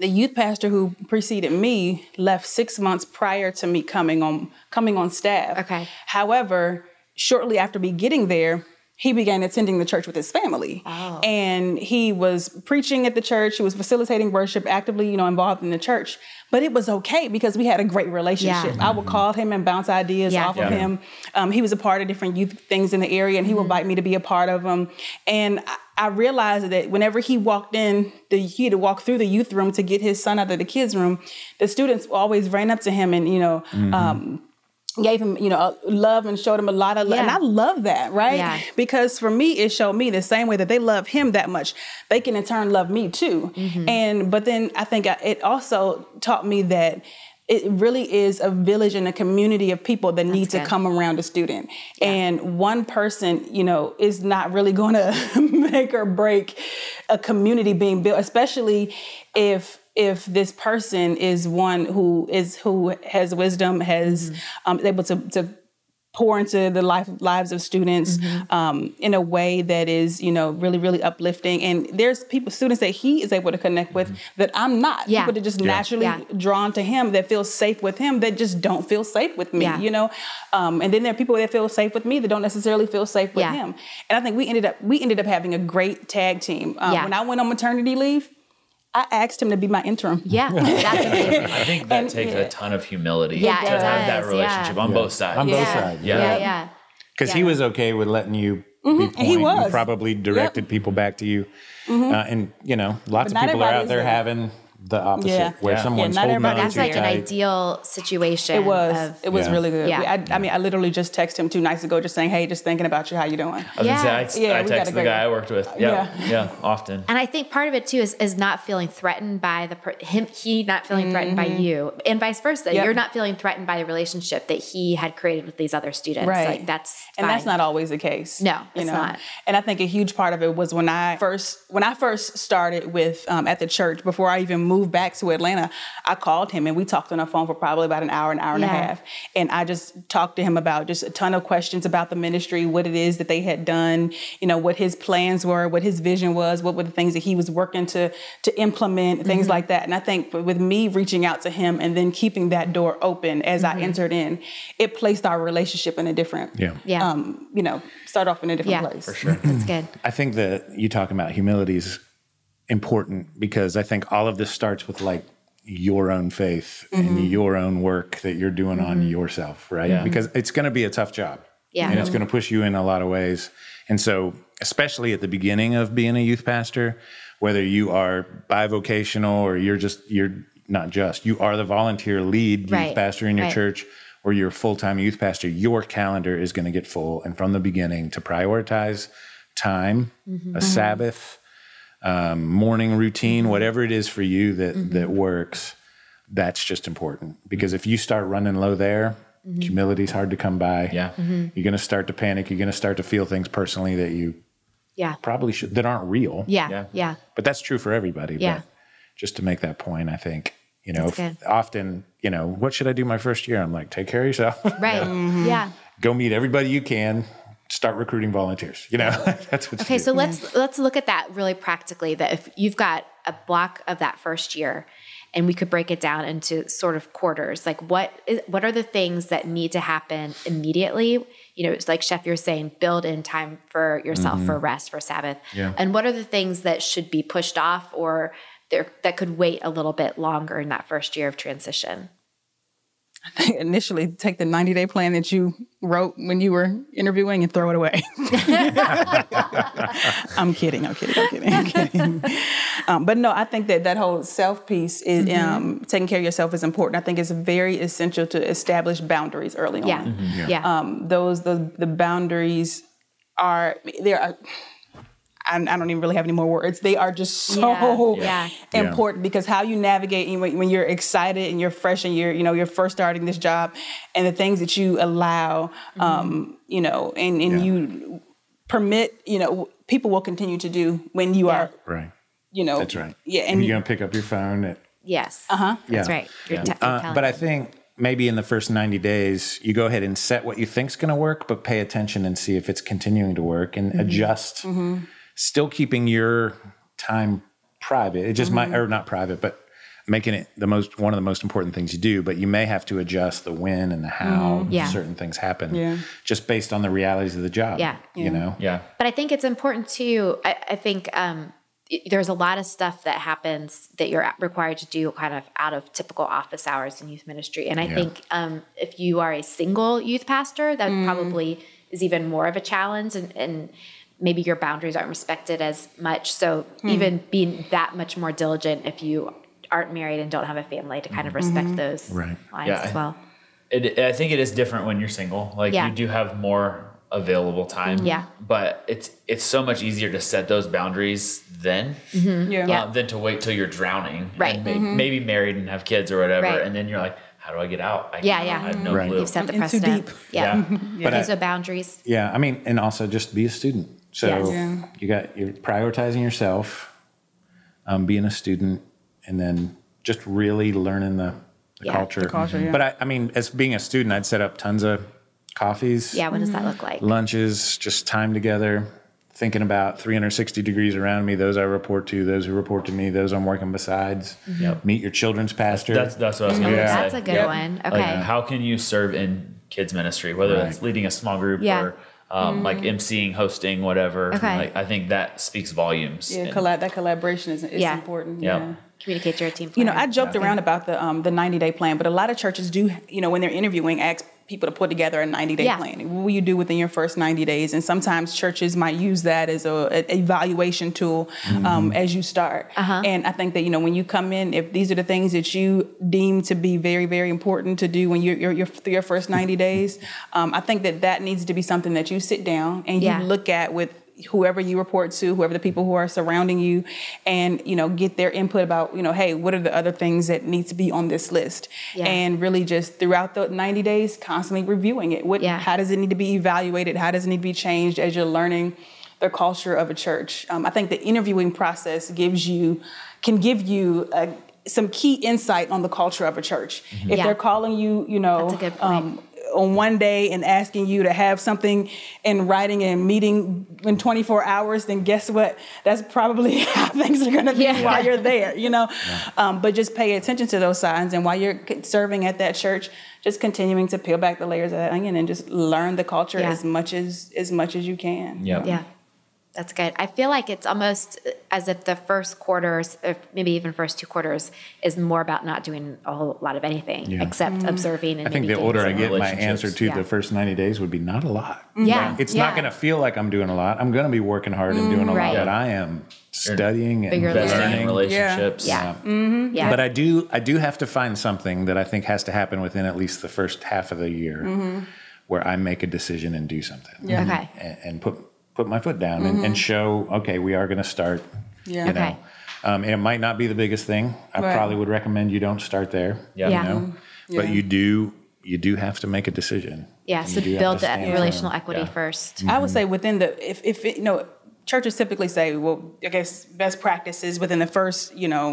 the youth pastor who preceded me left six months prior to me coming on coming on staff. Okay. However, shortly after me getting there, he began attending the church with his family. Oh. And he was preaching at the church, he was facilitating worship, actively, you know, involved in the church. But it was okay because we had a great relationship. Yeah. I would call him and bounce ideas Yeah. off of him. Um, he was a part of different youth things in the area, and he would invite me to be a part of them. And I, I realized that whenever he walked in, the, he had to walk through the youth room to get his son out of the kids' room. The students always ran up to him and you know. Um, gave him, you know, love and showed him a lot of love. And I love that, right? Yeah. Because for me, it showed me the same way that they love him that much, they can in turn love me too. Mm-hmm. And, but then I think it also taught me that it really is a village and a community of people that need to good. come around a student. And one person, you know, is not really going to make or break a community being built, especially if if this person is one who is who has wisdom, has um, able to to pour into the life lives of students Mm-hmm. um, in a way that is you know really really uplifting and there's people students that he is able to connect with that i'm not Yeah. people that just naturally Yeah. drawn to him that feel safe with him that just don't feel safe with me Yeah. you know um, and then there are people that feel safe with me that don't necessarily feel safe with Yeah. him and i think we ended up we ended up having a great tag team um, Yeah. when i went on maternity leave i asked him to be my interim Yeah, that's amazing. I think that And- takes yeah. a ton of humility Yeah, to it have that relationship yeah. on both sides. On both Yeah. sides. Yeah. Yeah, yeah. because he was okay with letting you be point. Mm-hmm. he was. probably directed people back to you, uh, and you know, lots of people are out there there. having the opposite, Yeah. where Yeah. someone's Yeah, not holding on everybody That's too like an tight. ideal situation. It was. Of, it was Yeah. really good. Yeah. We- I, I mean, I literally just texted him two nights ago, just saying, "Hey, just thinking about you. How you doing?" I was gonna say, I, Yeah, I we got the guy I worked with. Yeah, Yeah. yeah, often. and I think part of it too is is not feeling threatened by the per- him he not feeling threatened by you and vice versa. Mm-hmm. Yep. You're not feeling threatened by the relationship that he had created with these other students. Right. Like that's and that's not always the case. No, it's not. And I think a huge part of it was when I first when I first started with um, at the church before I even moved back to Atlanta. I called him and we talked on the phone for probably about an hour, an hour and a half, and I just talked to him about just a ton of questions about the ministry, what it is that they had done, you know, what his plans were, what his vision was, what were the things that he was working to to implement, things Mm-hmm. like that. And I think with me reaching out to him and then keeping that door open as Mm-hmm. I entered in, it placed our relationship in a different Yeah. Yeah. um, you know, start off in a different Yeah. place. For sure. That's good. I think that you talking about humility is important because I think all of this starts with like your own faith Mm-hmm. and your own work that you're doing on mm-hmm. yourself, right? Yeah. Because it's going to be a tough job. Yeah. And it's going to push you in a lot of ways. And so, especially at the beginning of being a youth pastor, whether you are bivocational or you're just, you're not just, you are the volunteer lead youth Right. pastor in your Right. church or you're a full time youth pastor, your calendar is going to get full. And from the beginning, to prioritize time, mm-hmm. a mm-hmm. Sabbath, um, morning routine, mm-hmm. whatever it is for you that mm-hmm. that works, that's just important. Because if you start running low there, mm-hmm. humility is hard to come by. Yeah. You're going to start to panic. You're going to start to feel things personally that you Yeah. probably should that aren't real. Yeah. Yeah. Yeah. But that's true for everybody. Yeah. But just to make that point, I think, you know, if- often, you know, what should I do my first year? I'm like, take care of yourself. Right. Yeah. Go meet everybody you can. Start recruiting volunteers. You know, that's what. Okay, so let's let's look at that really practically. That if you've got a block of that first year, and we could break it down into sort of quarters, like what is what are the things that need to happen immediately? You know, it's like Chef, you're saying, build in time for yourself for mm-hmm. rest, for Sabbath, Yeah. and what are the things that should be pushed off or there that could wait a little bit longer in that first year of transition? I think initially, take the 90 day plan that you wrote when you were interviewing and throw it away. I'm kidding. I'm kidding. I'm kidding. I'm kidding. um, but no, I think that that whole self piece is Mm-hmm. um, taking care of yourself is important. I think it's very essential to establish boundaries early Yeah, on. yeah, Um, those the the boundaries are there are. I, I don't even really have any more words. They are just so Yeah. Yeah. important because how you navigate when, when you're excited and you're fresh and you're you know you're first starting this job, and the things that you allow, um, you know, and and Yeah. you permit, you know, people will continue to do when you Yeah. are, Right. you know, That's right. Yeah, And and you're going to pick up your phone. At, Yes. Uh huh. That's right. You're te- uh, but I think maybe in the first 90 days, you go ahead and set what you think's going to work, but pay attention and see if it's continuing to work and Mm-hmm. adjust, still keeping your time private. It just Mm-hmm. might, or not private, but making it the most, one of the most important things you do, but you may have to adjust the when and the how Mm-hmm. Yeah. certain things happen Yeah. just based on the realities of the job. Yeah. You know? Yeah. But I think it's important too. I, I think um, y- there's a lot of stuff that happens that you're required to do kind of out of typical office hours in youth ministry. And I Yeah. think um, if you are a single youth pastor, that probably is even more of a challenge. And, and maybe your boundaries aren't respected as much. So hmm. even being that much more diligent if you aren't married and don't have a family to kind of mm-hmm. respect mm-hmm. those Right. lines Yeah, as I- well. It, I think it is different when you're single. Like Yeah. you do have more available time. Yeah. But it's it's so much easier to set those boundaries then mm-hmm. uh, yeah. Yeah. uh, than to wait till you're drowning. Right. And may- Maybe married and have kids or whatever, Right. and then you're like, how do I get out? I, Yeah, yeah. I have no Right. clue. You've set the In too precedent. deep. Yeah. But okay, I- so boundaries. Yeah, I mean, and also just be a student. So Yes. Yeah. you got you're prioritizing yourself, um, being a student, and then just really learning the, the Yeah, culture. the culture, mm-hmm. yeah. But I, I mean, as being a student, I'd set up tons of coffees, Yeah, what does that look like? lunches, just time together, thinking about 360 degrees around me. Those I report to, those who report to me, those I'm working besides. Mm-hmm. Yep. Meet your children's pastor. That's that's what I was going to Yeah. say. That's a good Yep. one. Like, Okay. how can you serve in kids ministry, whether Right. it's leading a small group Yeah. or um, like emceeing, hosting, whatever? Okay. Like, I think that speaks volumes. Yeah, And- collab, that collaboration is, is Yeah. important. Yep. Yeah. Communicate to your team. You know. I joked around about the um, the 90 day plan, but a lot of churches do, you know, when they're interviewing, ask people to put together a 90 day Yeah. plan. What will you do within your first 90 days? And sometimes churches might use that as a, an evaluation tool um, as you start. Uh-huh. And I think that you know when you come in, if these are the things that you deem to be very very important to do when you're, you're, you're through your first 90 days, um, I think that that needs to be something that you sit down and you look at with whoever you report to, whoever the people who are surrounding you, and you know get their input about you know hey what are the other things that need to be on this list, Yeah. and really just throughout the 90 days constantly reviewing it. What Yeah. how does it need to be evaluated? How does it need to be changed as you're learning the culture of a church? Um, I think the interviewing process gives you can give you a, some key insight on the culture of a church. If Mm-hmm. Yeah. they're calling you, you know, That's a good point. um, on one day and asking you to have something in writing and meeting in 24 hours, then guess what? That's probably how things are going to be Yeah. while you're there, you know? Um, but just pay attention to those signs. And while you're serving at that church, just continuing to peel back the layers of that onion and just learn the culture Yeah. as much as as much as you can. Yep. Yeah. That's good. I feel like it's almost uh, as if the first quarters, or maybe even first two quarters, is more about not doing a whole lot of anything Yeah. except mm. observing and I think the doing older I get, my answer to Yeah. the first 90 days would be not a lot. Yeah. It's yeah. not going to feel like I'm doing a lot. I'm going to be working hard and doing a mm, right. lot, but I am studying and Bigger Investing in learning. relationships. Yeah. Yeah. Mm-hmm. Yeah. But I do I do have to find something that I think has to happen within at least the first half of the year mm-hmm. where I make a decision and do something. Yeah. Mm-hmm. Okay. And, and put put my foot down and, and mm-hmm. show, okay, we are going to start. Yeah. You know. Okay. Um, and it might not be the biggest thing. I Right. probably would recommend you don't start there. Yeah. Yeah. You know? Mm-hmm. But you do you do have to make a decision. Yeah. So you build that relational firm. equity Yeah. first. I would mm-hmm. say within the if if it, you know churches typically say well I guess best practices within the first you know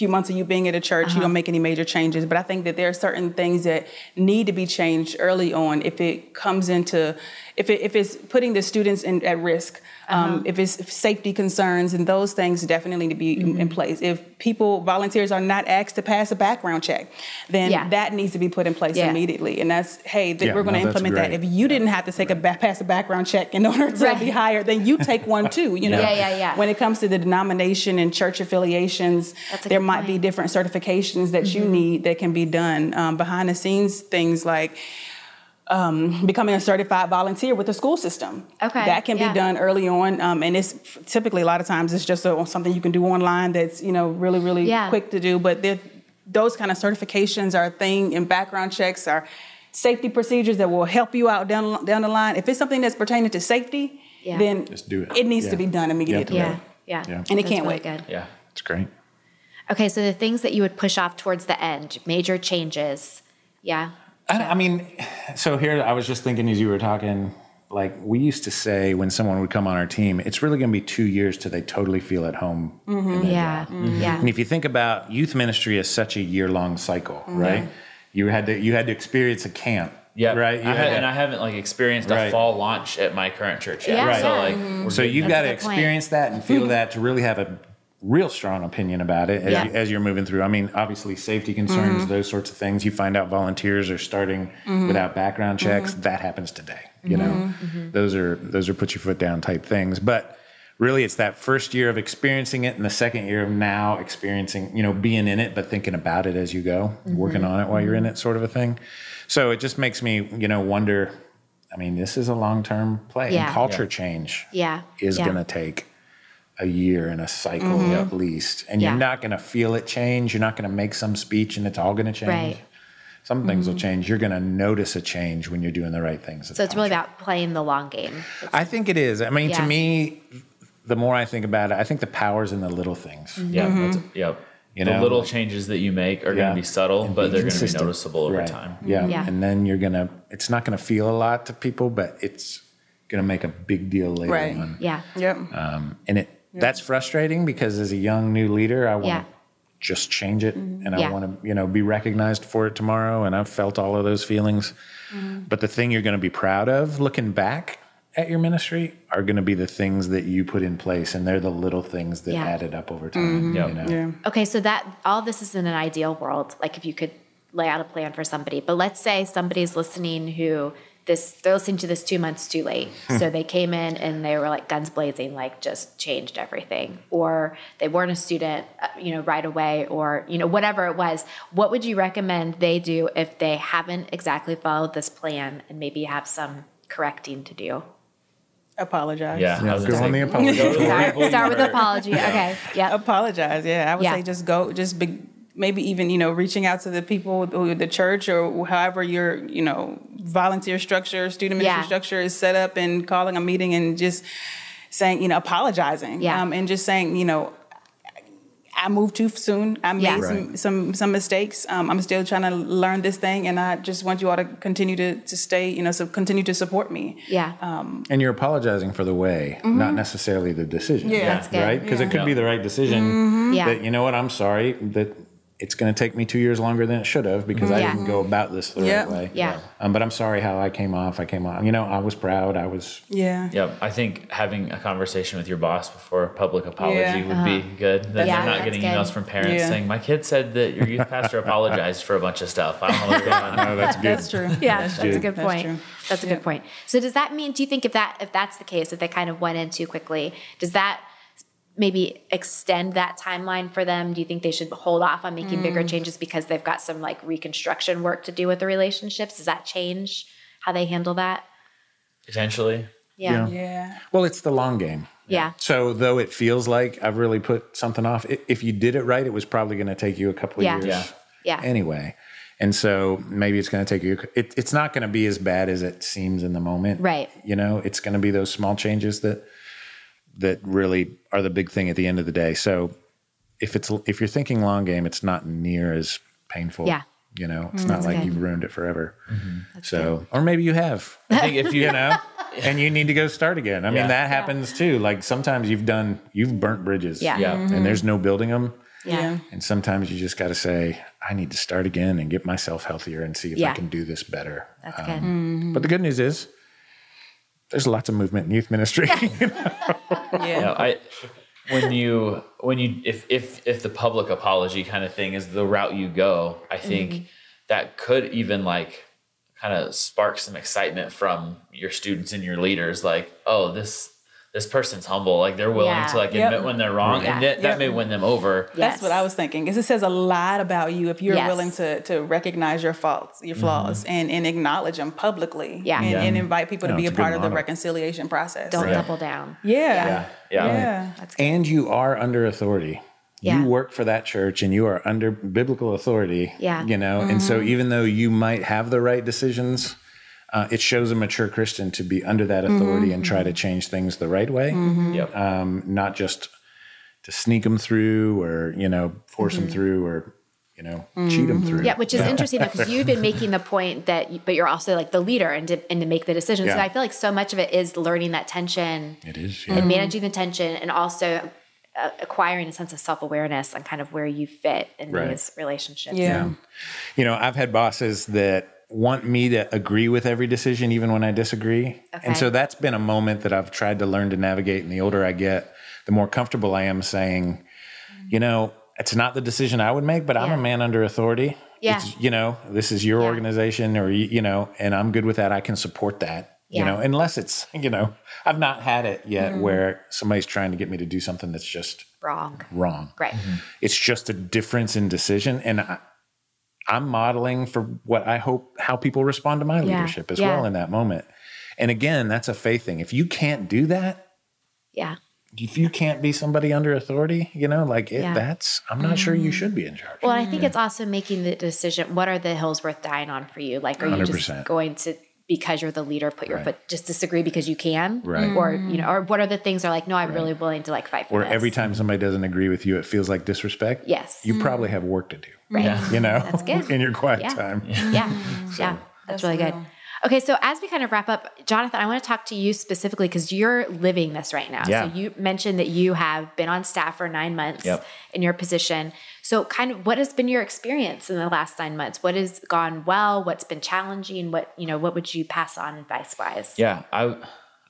few months of you being at a church you uh-huh. don't make any major changes but I think that there are certain things that need to be changed early on if it comes into if it if it's putting the students in at risk um, if it's safety concerns and those things definitely need to be in- in place if people volunteers are not asked to pass a background check then Yeah. that needs to be put in place Yeah. immediately and that's hey that Yeah, we're going to no, implement that if you didn't have to take a ba- pass a background check in order to Right. be hired, then you take one too. You know, Yeah, yeah, yeah. When it comes to the denomination and church affiliations, there good might be different certifications that Mm-hmm. you need that can be done um, behind the scenes. Things like. Um, becoming a certified volunteer with the school system. Okay, that can yeah. be done early on, um, and it's typically a lot of times it's just a, something you can do online. That's you know really really Yeah. quick to do. But those kind of certifications are a thing, and background checks are safety procedures that will help you out down down the line. If it's something that's pertaining to safety, Yeah. then Just do it. It needs Yeah. to be done immediately. Yeah. Yeah. Yeah. And it That's can't really wait. Good. Yeah. It's great. Okay, so the things that you would push off towards the end, major changes. Yeah. I, I mean, so here I was just thinking as you were talking, like we used to say when someone would come on our team, it's really going to be two years till they totally feel at home. Mm-hmm. Yeah. Mm-hmm. Yeah. And if you think about youth ministry as such a year long cycle, mm-hmm. right? You had to you had to experience a camp. Yeah. Right. I had and I haven't like experienced Right. a fall launch at my current church yet. Yeah, Right. So like, we're so you've got to That's a good point. experience that and feel that to really have a real strong opinion about it as, Yeah. you, as you're moving through. I mean, obviously safety concerns, Mm-hmm. those sorts of things. You find out volunteers are starting without background checks. Mm-hmm. That happens today. You know, those are those are put your foot down type things. But really, it's that first year of experiencing it, and the second year of now experiencing, you know, being in it, but thinking about it as you go, Mm-hmm. working on it while you're in it, sort of a thing. So it just makes me, you know, wonder. I mean, this is a long term play. Yeah. And culture change Yeah. is yeah. going to take a year and a cycle at least. And Yeah. you're not going to feel it change. You're not going to make some speech and it's all going to change. Right. Mm-hmm. Some things will change. You're going to notice a change when you're doing the right things. So it's really about playing the long game. It's- I think it is. I mean, Yeah. to me, the more I think about it, I think the power's in the little things. Yeah. That's, yep. You the know, little like- change that you make are Yeah. going to be subtle, And but be they're going to be noticeable over Right. time. Yeah. Yeah. And then you're going to, it's not going to feel a lot to people, but it's going to make a big deal later Right. on. yeah. Yep. Um, and it that's frustrating because as a young new leader, I want to Yeah. just change it and I Yeah. want to, you know, be recognized for it tomorrow. And I've felt all of those feelings. Mm-hmm. But the thing you're going to be proud of looking back at your ministry are going to be the things that you put in place. And they're the little things that Yeah. added up over time. Yep. You know? Yeah. Okay, so that all this is in an ideal world, like if you could lay out a plan for somebody. But let's say somebody's listening who this they're listening to this two months too late. so they came in and they were like guns blazing, like just changed everything. Or they weren't a student, uh, you know, right away, or you know, whatever it was. What would you recommend they do if they haven't exactly followed this plan and maybe have some correcting to do? Apologize. Yeah. I was Go on the apology. go Start, start with you- apology. Okay. Yeah. apologize. Yeah, I would Yeah. say just go, just be, maybe even you know reaching out to the people who the church or however your you know volunteer structure, student ministry Yeah. structure is set up, and calling a meeting and just saying you know apologizing, Yeah. um, and just saying you know. I moved too soon. I made Yeah. some, some some mistakes. Um, I'm still trying to learn this thing, and I just want you all to continue to, to stay, you know, so continue to support me. Yeah. And you're apologizing for the way, not necessarily the decision. Yeah. That's good. Right? Because it could be the right decision. Yeah. That, you know what, I'm sorry that it's going to take me two years longer than it should have because I Yeah. didn't go about this the Yeah. right way. Yeah. Um, but I'm sorry how I came off. I came off. You know, I was proud. I was. Yeah. Yep. I think having a conversation with your boss before a public apology Yeah. would be good. Then Yeah, you're not that's getting good. emails from parents Yeah. saying, My kid said that your youth pastor apologized for a bunch of stuff. I don't know what's going on. Oh, that's good. That's true. Yeah, that's, a good. good That's point. true. That's a good point. So does that mean do you think if that if that's the case, if they kind of went in too quickly, does that maybe extend that timeline for them? Do you think they should hold off on making bigger Mm. changes because they've got some like reconstruction work to do with the relationships? Does that change how they handle that? Potentially. Yeah. Yeah. Yeah. Well, it's the long game. Yeah. So though it feels like I've really put something off, if you did it right, it was probably going to take you a couple of Yeah. years. Yeah. Yeah. Anyway. And so maybe it's going to take you, it, it's not going to be as bad as it seems in the moment. Right. You know, it's going to be those small changes that, that really are the big thing at the end of the day. So if it's, if you're thinking long game, it's not near as painful. Yeah. You know, it's mm, not like good. you've ruined it forever. Mm-hmm. So, or maybe you have I think if you, you know and you need to go start again i mean that happens too like sometimes you've done you've burnt bridges Yeah. Yeah. and there's no building them Yeah. and sometimes you just got to say i need to start again and get myself healthier and see if Yeah. i can do this better That's Um, good. Mm-hmm. but the good news is there's lots of movement in youth ministry Yeah. Yeah, I when you when you if if if the public apology kind of thing is the route you go, I think Mm-hmm. that could even like kind of spark some excitement from your students and your leaders like, oh, this this person's humble, like they're willing Yeah. to like Yep. admit when they're wrong Yeah. and that, that Yep. may win them over. That's what I was thinking. Because it says a lot about you if you're Yes. willing to to recognize your faults, your mm-hmm. flaws, and, and acknowledge them publicly. Yeah. And, Yeah. and invite people No, to be it's a a part of the reconciliation process. Don't Right. double down. Yeah. Yeah. Yeah. Yeah. That's good. and you are under authority Yeah. you work for that church and you are under biblical authority Yeah. you know and so mm-hmm. even though you might have the right decisions uh, it shows a mature Christian to be under that authority and try to change things the right way, Yep. um, not just to sneak them through or you know force them through or you know cheat them through. Yeah, which is interesting because you've been making the point that, you, but you're also like the leader and to, and to make the decisions. So I feel like so much of it is learning that tension it is. Yeah. and managing the tension and also uh, acquiring a sense of self awareness and kind of where you fit in Right. these relationships. Yeah. You know, I've had bosses that want me to agree with every decision, even when I disagree. Okay. And so that's been a moment that I've tried to learn to navigate. And the older I get, the more comfortable I am saying, you know, it's not the decision I would make, but I'm a man under authority. Yeah. It's, you know, this is your Yeah. organization or, you you know, and I'm good with that. I can support that. Yeah. You know, unless it's, you know, I've not had it yet Mm-hmm. where somebody's trying to get me to do something that's just Wrong. wrong. Right. It's just a difference in decision. And I, I'm modeling for what I hope how people respond to my Yeah. leadership as Yeah. well in that moment. And again, that's a faith thing. If you can't do that, Yeah. if you can't be somebody under authority, you know, like it, Yeah. that's, I'm not sure you mm-hmm. should be in charge. Well, I think it's also making the decision what are the hills worth dying on for you? Like, are you just going to, because you're the leader, put your Right. foot, just disagree because you can? Right. Or, you mm-hmm. know, or what are the things that are like, no, I'm really willing to like fight for or this. every time somebody doesn't agree with you, it feels like disrespect. Yes. You mm-hmm. probably have work to do, Right. Yeah. you know, That's good. in your quiet Yeah. time. Yeah. Yeah. That's, really good. Okay, so as we kind of wrap up, Jonathan, I want to talk to you specifically because you're living this right now. Yeah. So you mentioned that you have been on staff for nine months Yep. in your position. So, kind of, what has been your experience in the last nine months? What has gone well? What's been challenging? What you know? What would you pass on advice wise? Yeah, I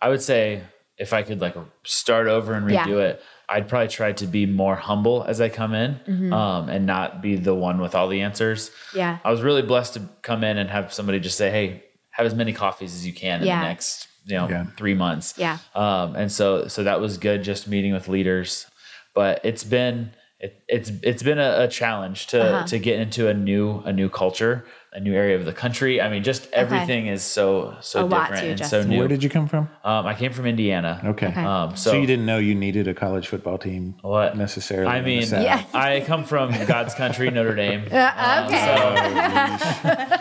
I would say if I could like start over and Yeah. redo it, I'd probably try to be more humble as I come in, Mm-hmm. um, and not be the one with all the answers. Yeah. I was really blessed to come in and have somebody just say, "Hey, have as many coffees as you can in the next you know Yeah. three months." Yeah. Um, and so so that was good, just meeting with leaders. But it's been it, it's it's been a, a challenge to Uh-huh. to get into a new a new culture, a new area of the country. I mean, just everything is so so A lot different to and so new. Where did you come from? Um, I came from Indiana. Okay. Okay. Um, so, So, you didn't know you needed a college football team What? necessarily. I mean, Yeah. I come from God's country, Notre Dame. Uh, okay.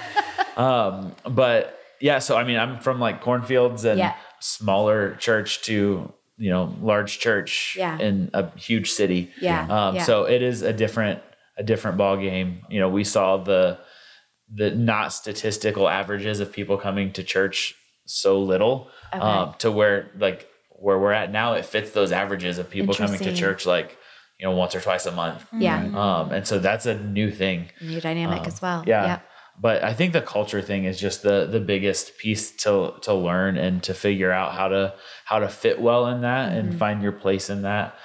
Um, but yeah, so I mean, I'm from like cornfields and Yeah. smaller church to you know large church Yeah. in a huge city. Yeah. Um, Yeah. So it is a different a different ball game. You know, we saw the the not statistical averages of people coming to church so little Okay. um, to where like where we're at now, it fits those averages of people coming to church like you know once or twice a month. yeah. Um, and so that's a new thing. New dynamic as well. Um, Yeah. But I think the culture thing is just the the biggest piece to to learn and to figure out how to how to fit well in that Mm-hmm. and find your place in that.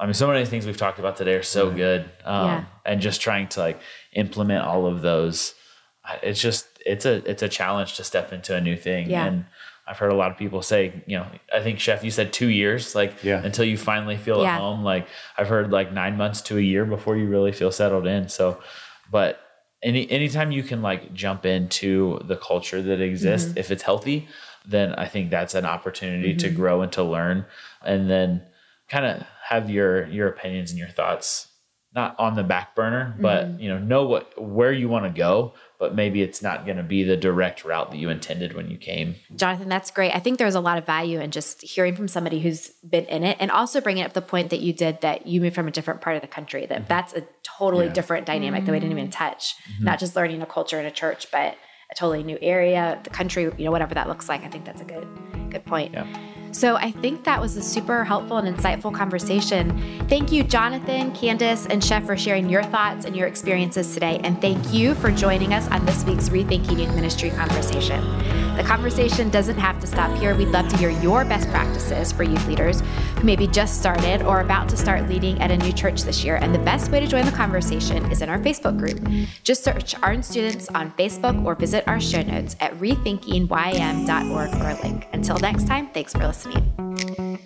I mean, so many things we've talked about today are so good, um, Yeah. and just trying to like implement all of those. I- It's just it's a it's a challenge to step into a new thing, Yeah. and I've heard a lot of people say, you know, I think Chef, you said two years, like Yeah. until you finally feel Yeah. at home. Like I've heard like nine months to a year before you really feel settled in. So, but any anytime you can like jump into the culture that exists, Mm-hmm. if it's healthy, then I think that's an opportunity to Mm-hmm. grow and to learn, and then kind of have your your opinions and your thoughts not on the back burner, but Mm-hmm. you know know what where you want to go, but maybe it's not going to be the direct route that you intended when you came. Jonathan, that's great. I think there's a lot of value in just hearing from somebody who's been in it and also bringing up the point that you did that you moved from a different part of the country, that mm-hmm. that's a totally Yeah. different dynamic that we didn't even mm-hmm. Mm-hmm. touch. Not just learning a culture in a church, but a totally new area, the country, you know, whatever that looks like. I think that's a good, good point. Yeah. So I think that was a super helpful and insightful conversation. Thank you, Jonathan, Candace, and Chef for sharing your thoughts and your experiences today. And thank you for joining us on this week's Rethinking Youth Ministry conversation. The conversation doesn't have to stop here. We'd love to hear your best practices for youth leaders who maybe just started or about to start leading at a new church this year. And the best way to join the conversation is in our Facebook group. Just search Orange Students on Facebook or visit our show notes at rethinkingym.org for a link. Until next time, thanks for listening.